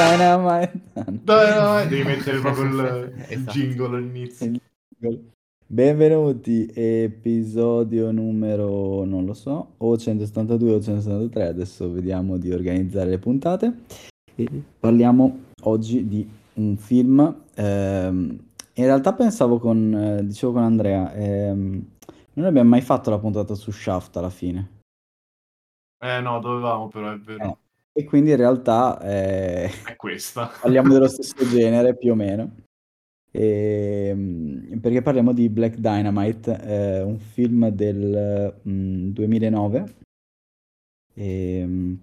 Dynamite. Dynamite. Devi mettere proprio il, il Esatto. jingle all'inizio. Benvenuti, episodio numero, non lo so, o 172 o 173, adesso vediamo di organizzare le puntate. E parliamo oggi di un film. ehm, in realtà pensavo con, eh, dicevo con Andrea, ehm, non abbiamo mai fatto la puntata su Shaft alla fine. Eh no, dovevamo però, è vero. Eh. E quindi in realtà eh, È questa. parliamo dello stesso genere più o meno. Ehm, perché parliamo di Black Dynamite, eh, un film del mm, 2009, ehm,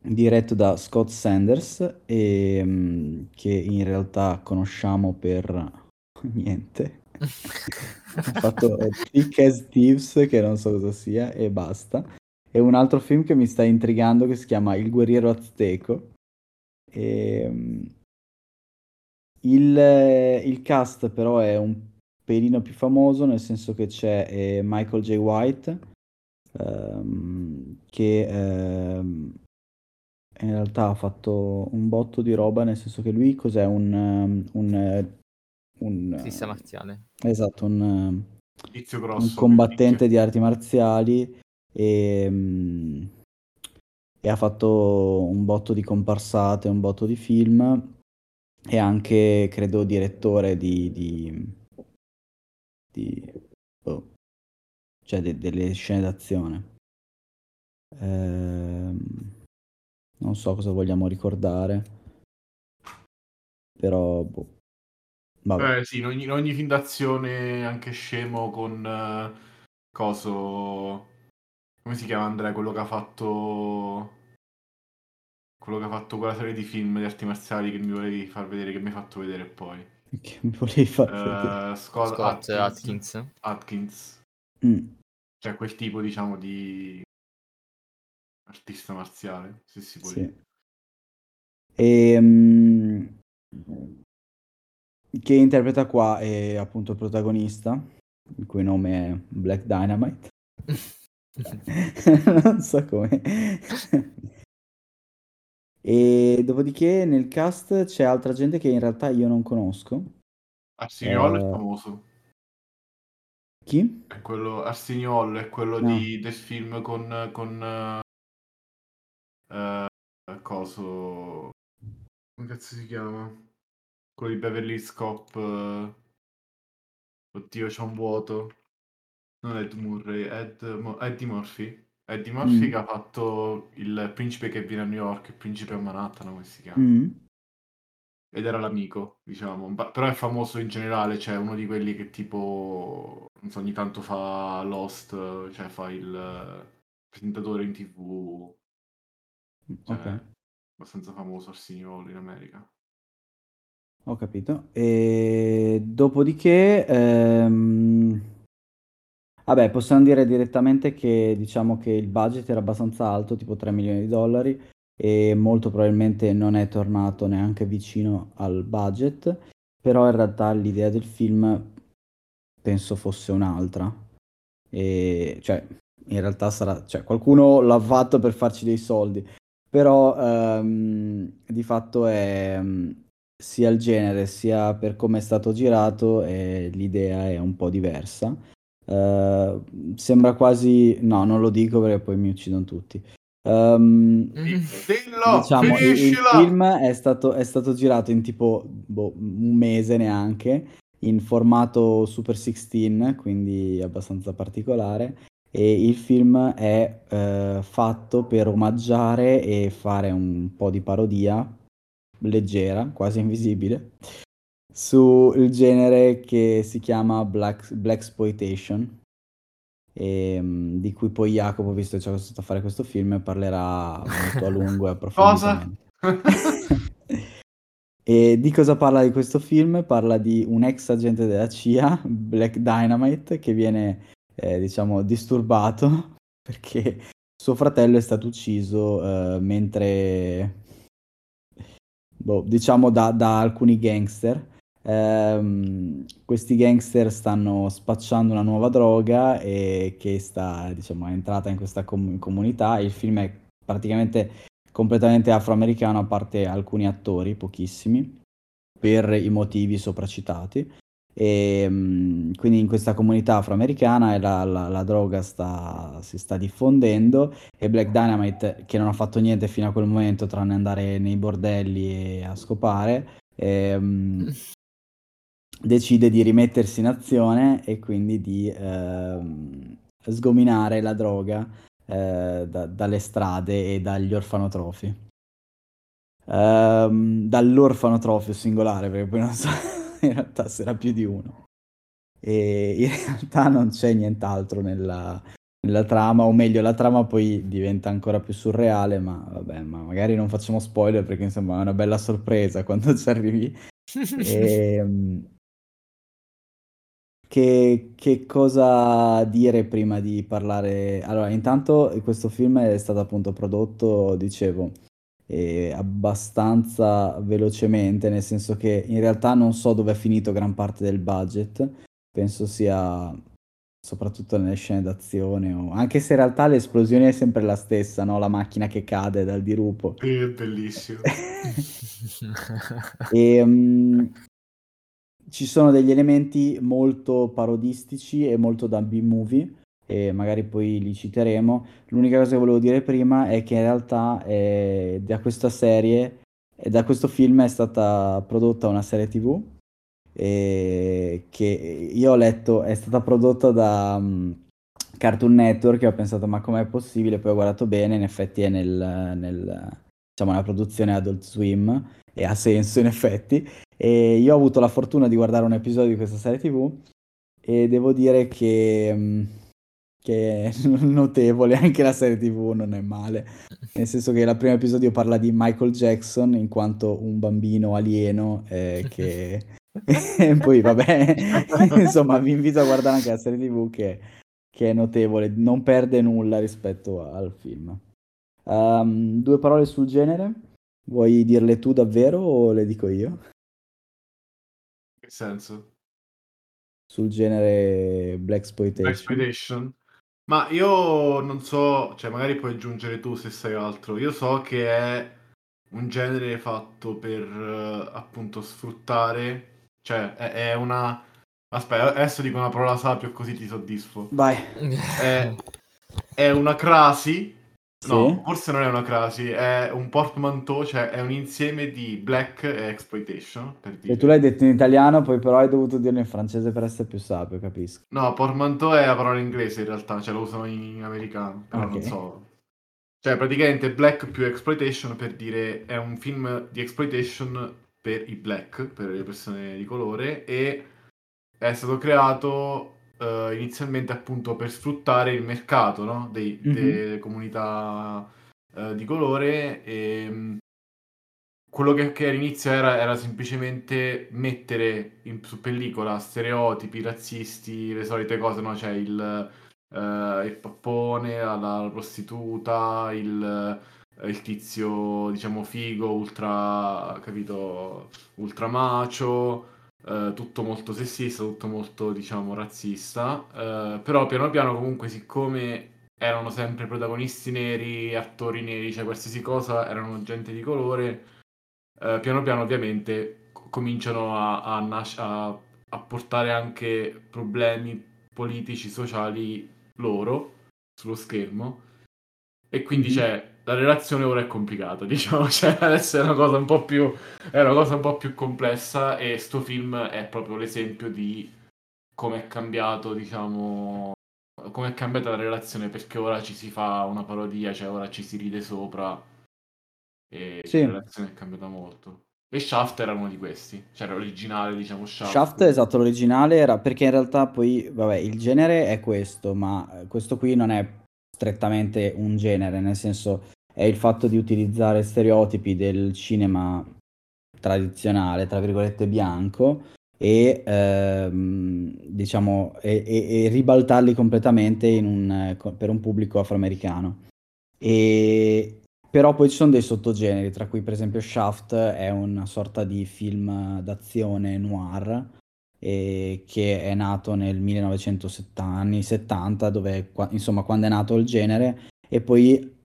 diretto da Scott Sanders, ehm, che in realtà conosciamo per niente. Ha fatto eh, Thick as Thieves, che non so cosa sia, e basta. E un altro film che mi sta intrigando che si chiama Il guerriero azteco. Ehm, il, il cast però è un pelino più famoso, nel senso che c'è eh, Michael J. White, ehm, che ehm, in realtà ha fatto un botto di roba, nel senso che lui cos'è? Un, um, un, eh, un, eh, Artista marziale. esatto, un, eh, Tizio un combattente di arti marziali e, mm, e ha fatto un botto di comparsate, un botto di film e anche, credo, direttore di, di, di- boh, cioè de- delle scene d'azione. Ehm, non so cosa vogliamo ricordare, però, boh. Vabbè. Eh sì, in ogni, in ogni film d'azione, anche scemo con eh, coso... Come si chiama Andrea? Quello che ha fatto... Quello che ha fatto quella serie di film di arti marziali che mi volevi far vedere, che mi hai fatto vedere poi. Che mi volevi far vedere? Eh, Scott, Scott Atkins. Atkins. Atkins. Mm. Cioè quel tipo, diciamo, di artista marziale, se si può Sì. dire. Ehm, che interpreta qua è appunto il protagonista, il cui nome è Black Dynamite. non so come. E dopodiché nel cast c'è altra gente che in realtà io non conosco. Arsignol Eh, è famoso. Chi? È quello, Arsignol è quello No. di, del film con, con eh, coso... Come cazzo si chiama? Quello di Beverly Hills Cop. eh, Oddio, c'è un vuoto. Non Ed Murray, Ed, Mo- Eddie Murphy. Eddie Murphy Mm. che ha fatto il principe che viene a New York, il principe a Manhattan, come si chiama? Mm. Ed era l'amico, diciamo. Però è famoso in generale, cioè uno di quelli che tipo, non so, ogni tanto fa Lost, cioè fa il eh, presentatore in tv. Cioè, Ok. abbastanza famoso Arsignolo in America. Ho capito. E dopodiché, ehm, vabbè, possiamo dire direttamente che diciamo che il budget era abbastanza alto, tipo 3 milioni di dollari, e molto probabilmente non è tornato neanche vicino al budget, però in realtà l'idea del film penso fosse un'altra. E, cioè, in realtà sarà, cioè, qualcuno l'ha fatto per farci dei soldi, però ehm, di fatto è mm, sia il genere sia per come è stato girato eh, l'idea è un po' diversa. Eh, sembra quasi, no, non lo dico perché poi mi uccidono tutti. Ehm, Dillo, diciamo, il, il finiscila! film è stato, è stato girato in tipo boh, un mese neanche, in formato Super 16, quindi abbastanza particolare. E il film è eh, fatto per omaggiare e fare un po' di parodia leggera, quasi invisibile, sul genere che si chiama Black, Blaxploitation, e, mm, di cui poi Jacopo, visto che ci ha costretto a fare questo film, parlerà molto a lungo e Cosa? approfonditamente. E di cosa parla di questo film? Parla di un ex agente della CIA, Black Dynamite, che viene, eh, diciamo, disturbato perché suo fratello è stato ucciso eh, mentre, boh, diciamo, da, da alcuni gangster. Ehm, questi gangster stanno spacciando una nuova droga e che sta, diciamo, è entrata in questa com- comunità. Il film è praticamente completamente afroamericano a parte alcuni attori, pochissimi, per i motivi sopracitati. E, mm, quindi in questa comunità afroamericana la, la, la droga sta, si sta diffondendo e Black Dynamite, che non ha fatto niente fino a quel momento tranne andare nei bordelli e a scopare, ehm, decide di rimettersi in azione e quindi di ehm, sgominare la droga eh, da, dalle strade e dagli orfanotrofi. Um, dall'orfanotrofio singolare, perché poi non so in realtà era più di uno. E in realtà non c'è nient'altro nella, nella trama, o meglio, la trama poi diventa ancora più surreale, ma vabbè, ma magari non facciamo spoiler perché insomma è una bella sorpresa quando ci arrivi. e, ehm, che, che, cosa dire prima di parlare? Allora, intanto questo film è stato appunto prodotto, dicevo, eh, abbastanza velocemente, nel senso che in realtà non so dove è finito gran parte del budget, penso sia soprattutto nelle scene d'azione, o... anche se in realtà l'esplosione è sempre la stessa, no? la macchina che cade dal dirupo. È bellissimo. e, um, ci sono degli elementi molto parodistici e molto da B-movie, e magari poi li citeremo. L'unica cosa che volevo dire prima è che in realtà eh, da questa serie, eh, da questo film è stata prodotta una serie TV eh, che io ho letto è stata prodotta da um, Cartoon Network e ho pensato ma com'è possibile? Poi ho guardato bene, in effetti è nel, nel diciamo, una produzione Adult Swim e ha senso in effetti. E io ho avuto la fortuna di guardare un episodio di questa serie TV e devo dire che, mm, che è notevole, anche la serie TV non è male, nel senso che il primo episodio parla di Michael Jackson in quanto un bambino alieno eh, che... poi vabbè, insomma vi invito a guardare anche la serie TV che, che è notevole, non perde nulla rispetto al film. Um, due parole sul genere, vuoi dirle tu davvero o le dico io? Che senso? Sul genere Black Exploitation. Ma io non so, cioè magari puoi aggiungere tu se sai altro. Io so che è un genere fatto per uh, appunto sfruttare, cioè è, è, una... Aspetta, adesso dico una parola sapio così ti soddisfo. Vai. È, è una crasi No, sì. forse non è una crasi, è un portmanteau, cioè è un insieme di black e exploitation. E tu l'hai detto in italiano, poi però hai dovuto dirlo in francese per essere più sapio, capisco. No, portmanteau è la parola inglese in realtà, cioè lo usano in americano, però non so. Cioè praticamente black più exploitation per dire è un film di exploitation per i black, per le persone di colore e è stato creato uh, inizialmente appunto per sfruttare il mercato no? Dei, mm-hmm. delle comunità uh, di colore e um, quello che, che, all'inizio era, era semplicemente mettere in, su pellicola stereotipi razzisti, le solite cose, no? C'è il, uh, il pappone, la, la prostituta, il, il, tizio, diciamo, figo, ultra, capito, ultra macio, eh, tutto molto sessista, tutto molto, diciamo, razzista, eh, però piano piano comunque siccome erano sempre protagonisti neri, attori neri, cioè qualsiasi cosa, erano gente di colore, eh, piano piano ovviamente cominciano a, a, nas- a, a portare anche problemi politici, sociali loro sullo schermo. E quindi mm-hmm. c'è la relazione ora è complicata, diciamo, cioè adesso è una cosa un po' più, è una cosa un po' più complessa e sto film è proprio l'esempio di come è cambiato, diciamo, come è cambiata la relazione perché ora ci si fa una parodia, cioè ora ci si ride sopra e sì. la relazione è cambiata molto. E Shaft era uno di questi, cioè l'originale, diciamo, Shaft. Shaft, esatto, l'originale era perché in realtà poi, vabbè, il genere è questo, ma questo qui non è strettamente un genere, nel senso è il fatto di utilizzare stereotipi del cinema tradizionale, tra virgolette bianco, e ehm, diciamo e, e, e, ribaltarli completamente un, per un pubblico afroamericano. E, però poi ci sono dei sottogeneri, tra cui per esempio Shaft è una sorta di film d'azione noir eh, che è nato nel 1970, anni 70, dove insomma quando è nato il genere, e poi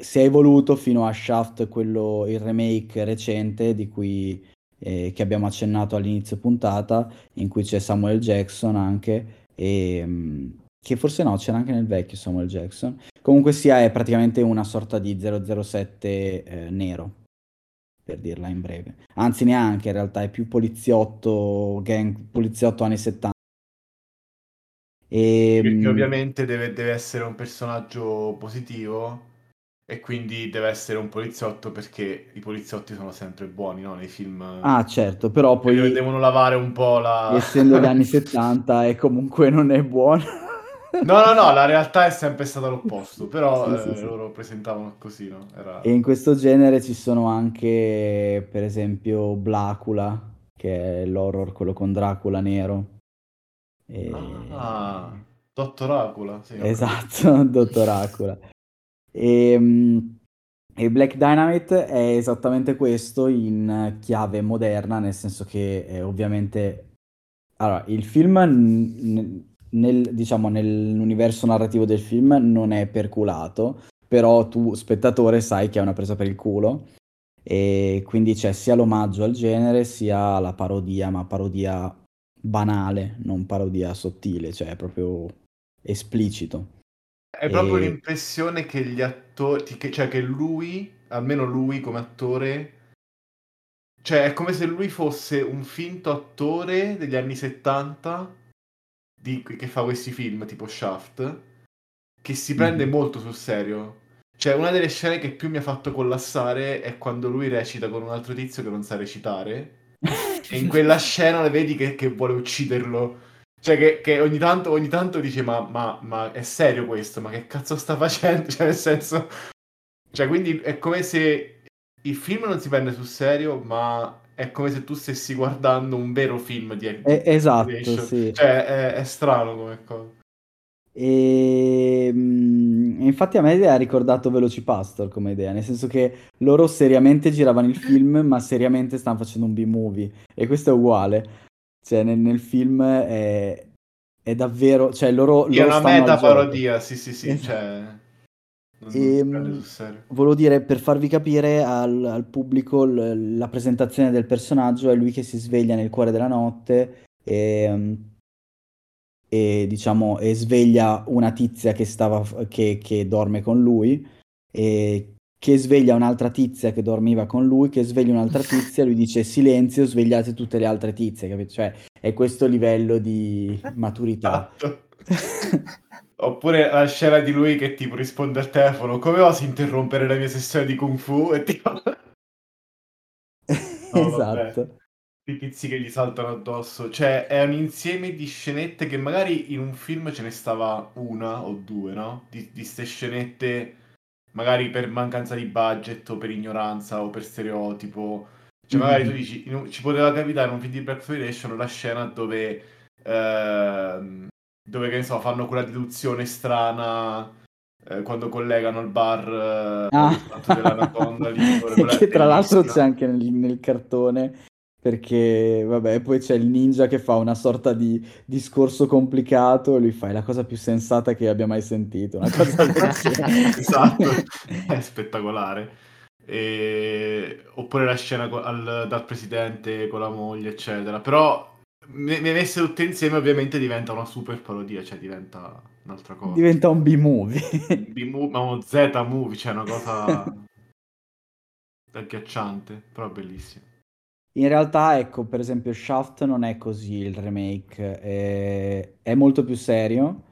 si è evoluto fino a Shaft, quello, il remake recente di cui eh, che abbiamo accennato all'inizio puntata, in cui c'è Samuel Jackson anche, e, mm, che forse no, c'era anche nel vecchio Samuel Jackson. Comunque sia, è praticamente una sorta di 007 eh, nero, per dirla in breve. Anzi, neanche, in realtà è più poliziotto, gang, poliziotto anni 70. E, Perché ovviamente deve, deve essere un personaggio positivo e quindi deve essere un poliziotto perché i poliziotti sono sempre buoni, no? Nei film. Ah, certo, però poi. Devono lavare un po' la. Essendo gli anni 70 e comunque non è buono. No, no, no, la realtà è sempre stata l'opposto, però sì, eh, sì, loro presentavano così, no? Era... E in questo genere ci sono anche, per esempio, Blacula, che è l'horror, quello con Dracula nero. E... Ah, Dottor Acula, sì. Esatto, Dottor Acula. E, ehm, e, Black Dynamite è esattamente questo in chiave moderna, nel senso che eh, ovviamente... Allora, il film n- nel, diciamo, nell'universo narrativo del film non è perculato, però tu, spettatore, sai che è una presa per il culo. E quindi c'è sia l'omaggio al genere, sia la parodia, ma parodia banale, non parodia sottile, cioè proprio esplicito. È proprio e... l'impressione che gli attori, che, cioè che lui, almeno lui come attore, cioè è come se lui fosse un finto attore degli anni 70 di, che fa questi film tipo Shaft, che si prende mm. molto sul serio. Cioè, una delle scene che più mi ha fatto collassare è quando lui recita con un altro tizio che non sa recitare. e in quella scena le vedi che, che vuole ucciderlo. Cioè, che, che ogni, tanto, ogni, tanto, dice: ma, ma, ma, è serio questo? Ma che cazzo sta facendo? Cioè, nel senso. Cioè, quindi è come se il film non si prende sul serio, ma è come se tu stessi guardando un vero film di eh, Esatto, sì. Cioè, è, è, strano come cosa. E mm, infatti a me ha ricordato Velocipastor come idea, nel senso che loro seriamente giravano il film, ma seriamente stanno facendo un B-movie e questo è uguale. Cioè, nel, nel film è, è, davvero, cioè loro, è loro una meta parodia, sì, sì, sì, esatto. cioè e, ehm, volevo dire, per farvi capire al, al pubblico l- la presentazione del personaggio è lui che si sveglia nel cuore della notte e, e diciamo e sveglia una tizia che, stava, che, che dorme con lui e che sveglia un'altra tizia che dormiva con lui, che sveglia un'altra tizia, lui dice silenzio, svegliate tutte le altre tizie, capito? Cioè è questo livello di maturità. Esatto. Oppure la scena di lui che tipo risponde al telefono, come osi interrompere la mia sessione di Kung Fu? E tipo... no, esatto. I pizzi che gli saltano addosso. Cioè, è un insieme di scenette che magari in un film ce ne stava una o due, no? Di queste scenette, magari per mancanza di budget o per ignoranza o per stereotipo. Cioè, magari mm-hmm. tu dici, un, ci poteva capitare in un film di Black Exploitation la scena dove... Uh, dove che ne so, fanno quella deduzione strana eh, quando collegano il bar eh, ah. dell'anaconda lì, che tra l'altro c'è anche nel, nel, cartone perché vabbè poi c'è il ninja che fa una sorta di discorso complicato e lui fa è la cosa più sensata che abbia mai sentito una cosa esatto è spettacolare e... oppure la scena al, dal presidente con la moglie eccetera però me, messe tutte insieme ovviamente diventa una super parodia, cioè diventa un'altra cosa. Diventa un B-movie. B-movie, ma uno Z-movie, cioè una cosa agghiacciante, però bellissimo. In realtà, ecco, per esempio Shaft non è così il remake, è, è molto più serio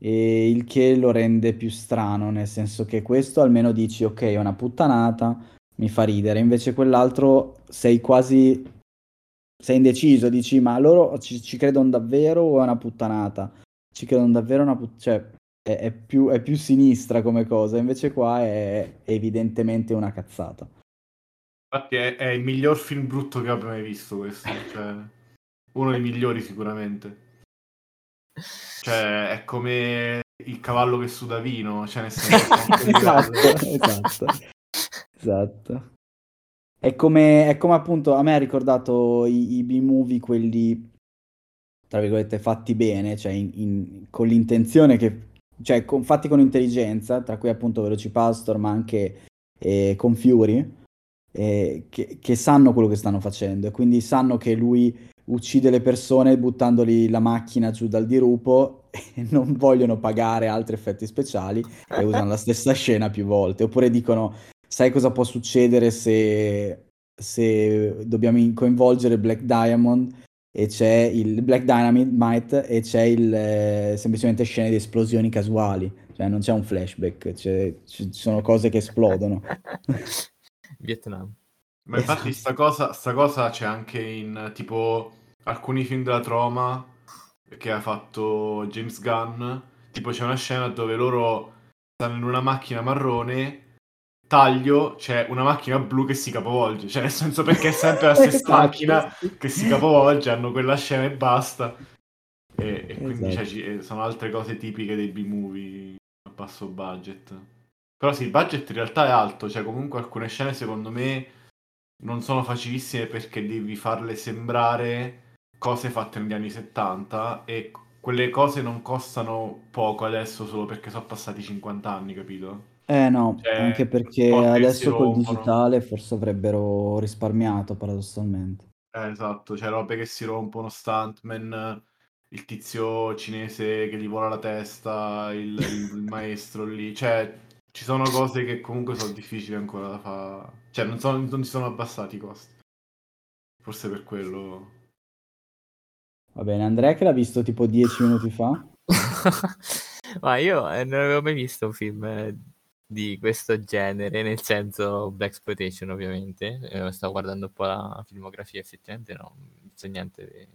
e il che lo rende più strano, nel senso che questo almeno dici ok, è una puttanata, mi fa ridere, invece quell'altro sei quasi sei indeciso, dici ma loro ci, ci credono davvero o è una puttanata? Ci credono davvero una puttanata? Cioè, è, è, più, è, più, sinistra come cosa, invece qua è, è evidentemente una cazzata. Infatti è, è, il miglior film brutto che abbia mai visto questo, cioè, uno dei migliori sicuramente. Cioè, è come il cavallo che suda vino, cioè nel senso... esatto, esatto, esatto. È come, è come appunto a me ha ricordato i, i B-movie, quelli tra virgolette fatti bene, cioè in, in, con l'intenzione che cioè con, fatti con intelligenza, tra cui appunto Velocipastor, ma anche eh, con Fury, eh, che, che, sanno quello che stanno facendo e quindi sanno che lui uccide le persone buttandoli la macchina giù dal dirupo e non vogliono pagare altri effetti speciali e usano la stessa scena più volte. Oppure dicono, sai cosa può succedere se, se dobbiamo coinvolgere Black Diamond e c'è il Black Dynamite e c'è il, eh, semplicemente scene di esplosioni casuali, cioè non c'è un flashback, ci sono cose che esplodono. Vietnam. Ma infatti esatto. sta cosa, sta cosa c'è anche in tipo alcuni film della Troma che ha fatto James Gunn, tipo c'è una scena dove loro stanno in una macchina marrone taglio c'è una macchina blu che si capovolge, cioè nel senso perché è sempre la stessa esatto. macchina che si capovolge, hanno quella scena e basta. E, e quindi cioè, esatto. cioè, sono altre cose tipiche dei B-movie a basso budget. Però sì, il budget in realtà è alto, cioè comunque alcune scene secondo me non sono facilissime perché devi farle sembrare cose fatte negli anni 70 e quelle cose non costano poco adesso solo perché sono passati 50 anni, capito? Eh no, cioè, anche perché adesso col digitale forse avrebbero risparmiato paradossalmente. Eh, esatto, cioè robe che si rompono, stuntman, il tizio cinese che gli vola la testa, il, il maestro lì, cioè ci sono cose che comunque sono difficili ancora da fare, cioè non, sono, non si sono abbassati i costi. Forse per quello. Va bene, Andrea che l'ha visto tipo dieci minuti fa. Ma io eh, non avevo mai visto un film eh, di questo genere, nel senso Black Exploitation ovviamente, eh, stavo guardando un po' la filmografia, effettivamente no, non so niente di,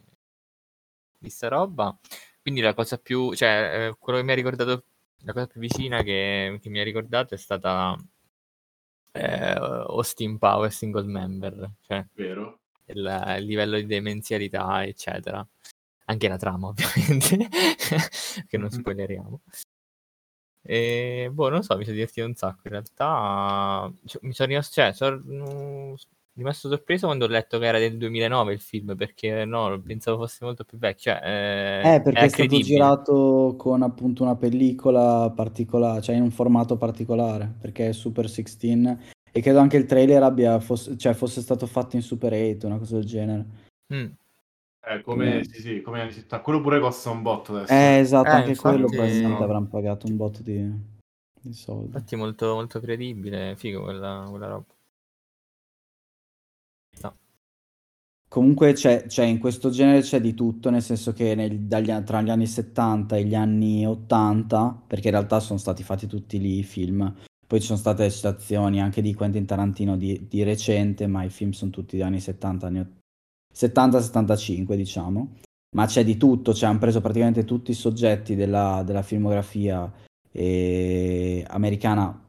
di sta roba. Quindi la cosa più, cioè, eh, quello che mi ha ricordato, la cosa più vicina che, che mi ha ricordato è stata eh, Austin Power Single Member, cioè Vero. Il, il livello di demenzialità, eccetera. Anche la trama, ovviamente, che non mm-hmm. spoileriamo. E boh, non so, mi sono divertito un sacco. In realtà cioè, mi sono rimasto, cioè, sono rimasto sorpreso quando ho letto che era del 2009 il film, perché no, pensavo fosse molto più vecchio. Cioè, eh, eh perché è, è stato girato con appunto una pellicola particolare, cioè in un formato particolare, perché è Super 16 e credo anche il trailer abbia fosse, cioè, fosse stato fatto in Super 8, una cosa del genere. Mm. Eh, come, sì, sì, come 70. Quello pure costa un botto adesso. Eh, esatto, eh, anche infatti... quello probabilmente avranno pagato un botto di, di soldi. Infatti molto, molto credibile, figo quella, quella roba. Comunque c'è, c'è, in questo genere c'è di tutto, nel senso che nel, dagli, tra gli anni 70 e gli anni 80, perché in realtà sono stati fatti tutti lì i film, poi ci sono state citazioni anche di Quentin Tarantino di, di recente, ma i film sono tutti degli anni 70, anni 80 70-75 diciamo, ma c'è di tutto, cioè hanno preso praticamente tutti i soggetti della, della filmografia eh, americana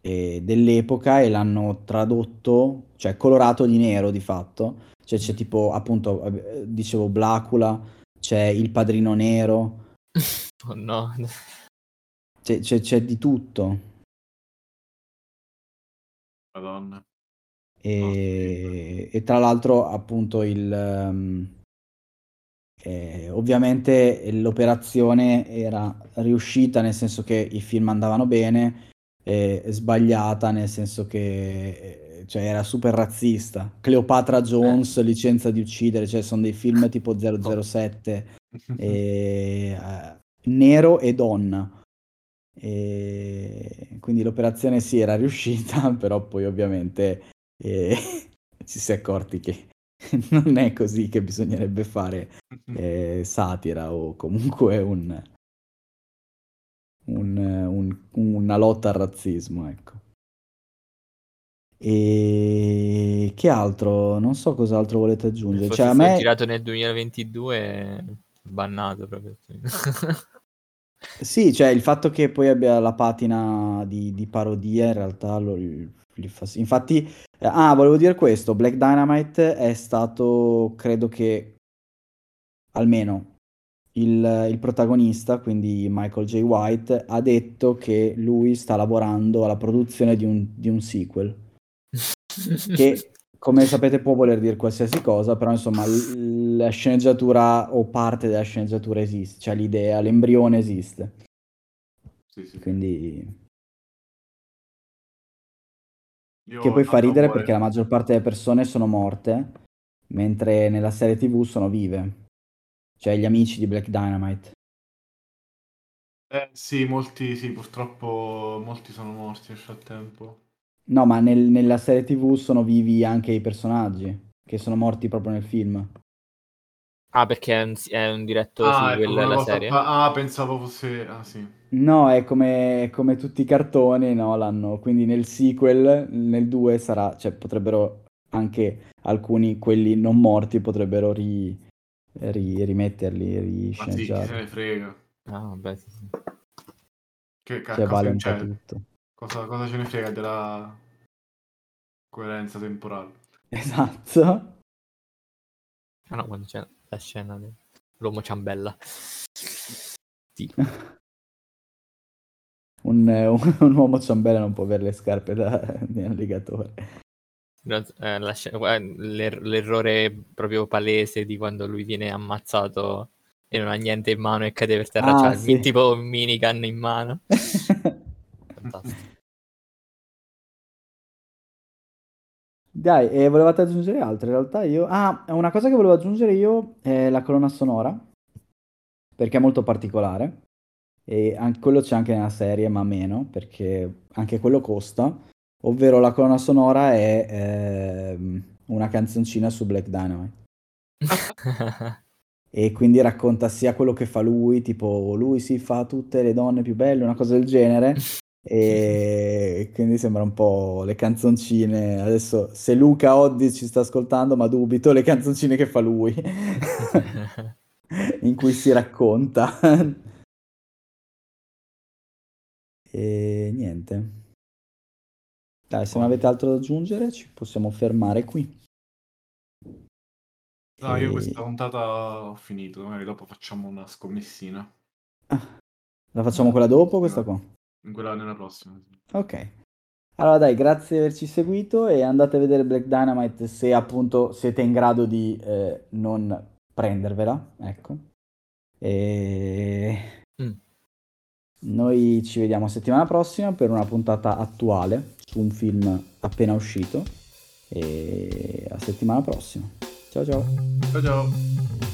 eh, dell'epoca e l'hanno tradotto, cioè colorato di nero di fatto, cioè c'è tipo appunto, eh, dicevo Blacula, c'è Il Padrino Nero. Oh no. C'è, c'è, c'è di tutto. Madonna. E, e tra l'altro appunto il... Um, eh, ovviamente l'operazione era riuscita nel senso che i film andavano bene, eh, sbagliata nel senso che eh, cioè, era super razzista. Cleopatra Jones, eh. licenza di uccidere, cioè sono dei film tipo 007, e, uh, nero e donna. E quindi l'operazione sì era riuscita, però poi ovviamente e ci si è accorti che non è così che bisognerebbe fare eh, satira o comunque un, un, un, una lotta al razzismo, ecco. E che altro? Non so cos'altro volete aggiungere. Cioè, a me... girato nel 2022 bannato proprio. sì, cioè il fatto che poi abbia la patina di, di parodia in realtà lo, Infatti, eh, ah, volevo dire questo, Black Dynamite è stato, credo che, almeno il, il, protagonista, quindi Michael J. White, ha detto che lui sta lavorando alla produzione di un, di un sequel. Che, come sapete, può voler dire qualsiasi cosa, però insomma, l- la sceneggiatura o parte della sceneggiatura esiste, cioè l'idea, l'embrione esiste. Sì, sì. Quindi... Io Che poi fa ridere amore. perché la maggior parte delle persone sono morte, mentre nella serie TV sono vive. Cioè gli amici di Black Dynamite. Eh, sì, molti, sì, purtroppo molti sono morti nel frattempo. No, ma nel- nella serie TV sono vivi anche i personaggi, che sono morti proprio nel film. Ah, perché è un, è un diretto Ah, sequel proprio una la cosa... serie? pa- Ah, pensavo fosse... Ah, sì. No, è come, è come tutti i cartoni, no? L'hanno... Quindi nel sequel, nel 2 sarà, cioè potrebbero anche alcuni, quelli non morti, potrebbero ri- ri- rimetterli, Ma sì, chi se ne frega. Ah, vabbè, sì, sì. Che ca- Cioè vale un po' cioè, tutto. Cosa, cosa ce ne frega della coerenza temporale? Esatto. Ah no, quando c'è la scena dell'uomo ciambella. Sì. Un, un- un uomo ciambella non può avere le scarpe da, di alligatore. No, eh, la sc- guarda, l'er- l'errore proprio palese di quando lui viene ammazzato e non ha niente in mano e cade per terra, Ah, mi- sì. tipo un minigun in mano. Fantastico. Dai, e volevate aggiungere altro? In realtà io... Ah, una cosa che volevo aggiungere io è la colonna sonora, perché è molto particolare. E anche quello c'è anche nella serie, ma meno, perché anche quello costa. Ovvero la colonna sonora è ehm, una canzoncina su Black Dynamite. E quindi racconta sia quello che fa lui, tipo lui si fa tutte le donne più belle, una cosa del genere. E quindi sembra un po' le canzoncine. Adesso se Luca Oddi ci sta ascoltando, ma dubito, le canzoncine che fa lui, in cui si racconta. E niente. Dai, se non avete altro da aggiungere, ci possiamo fermare qui. No, io E- questa puntata ho finito, magari dopo facciamo una scommessina. La facciamo quella dopo questa qua? In quella nella prossima. sì. Ok. Allora dai, grazie di averci seguito e andate a vedere Black Dynamite se appunto siete in grado di eh, non prendervela, ecco. E Mm. noi ci vediamo settimana prossima per una puntata attuale su un film appena uscito e a settimana prossima. Ciao ciao. Ciao ciao.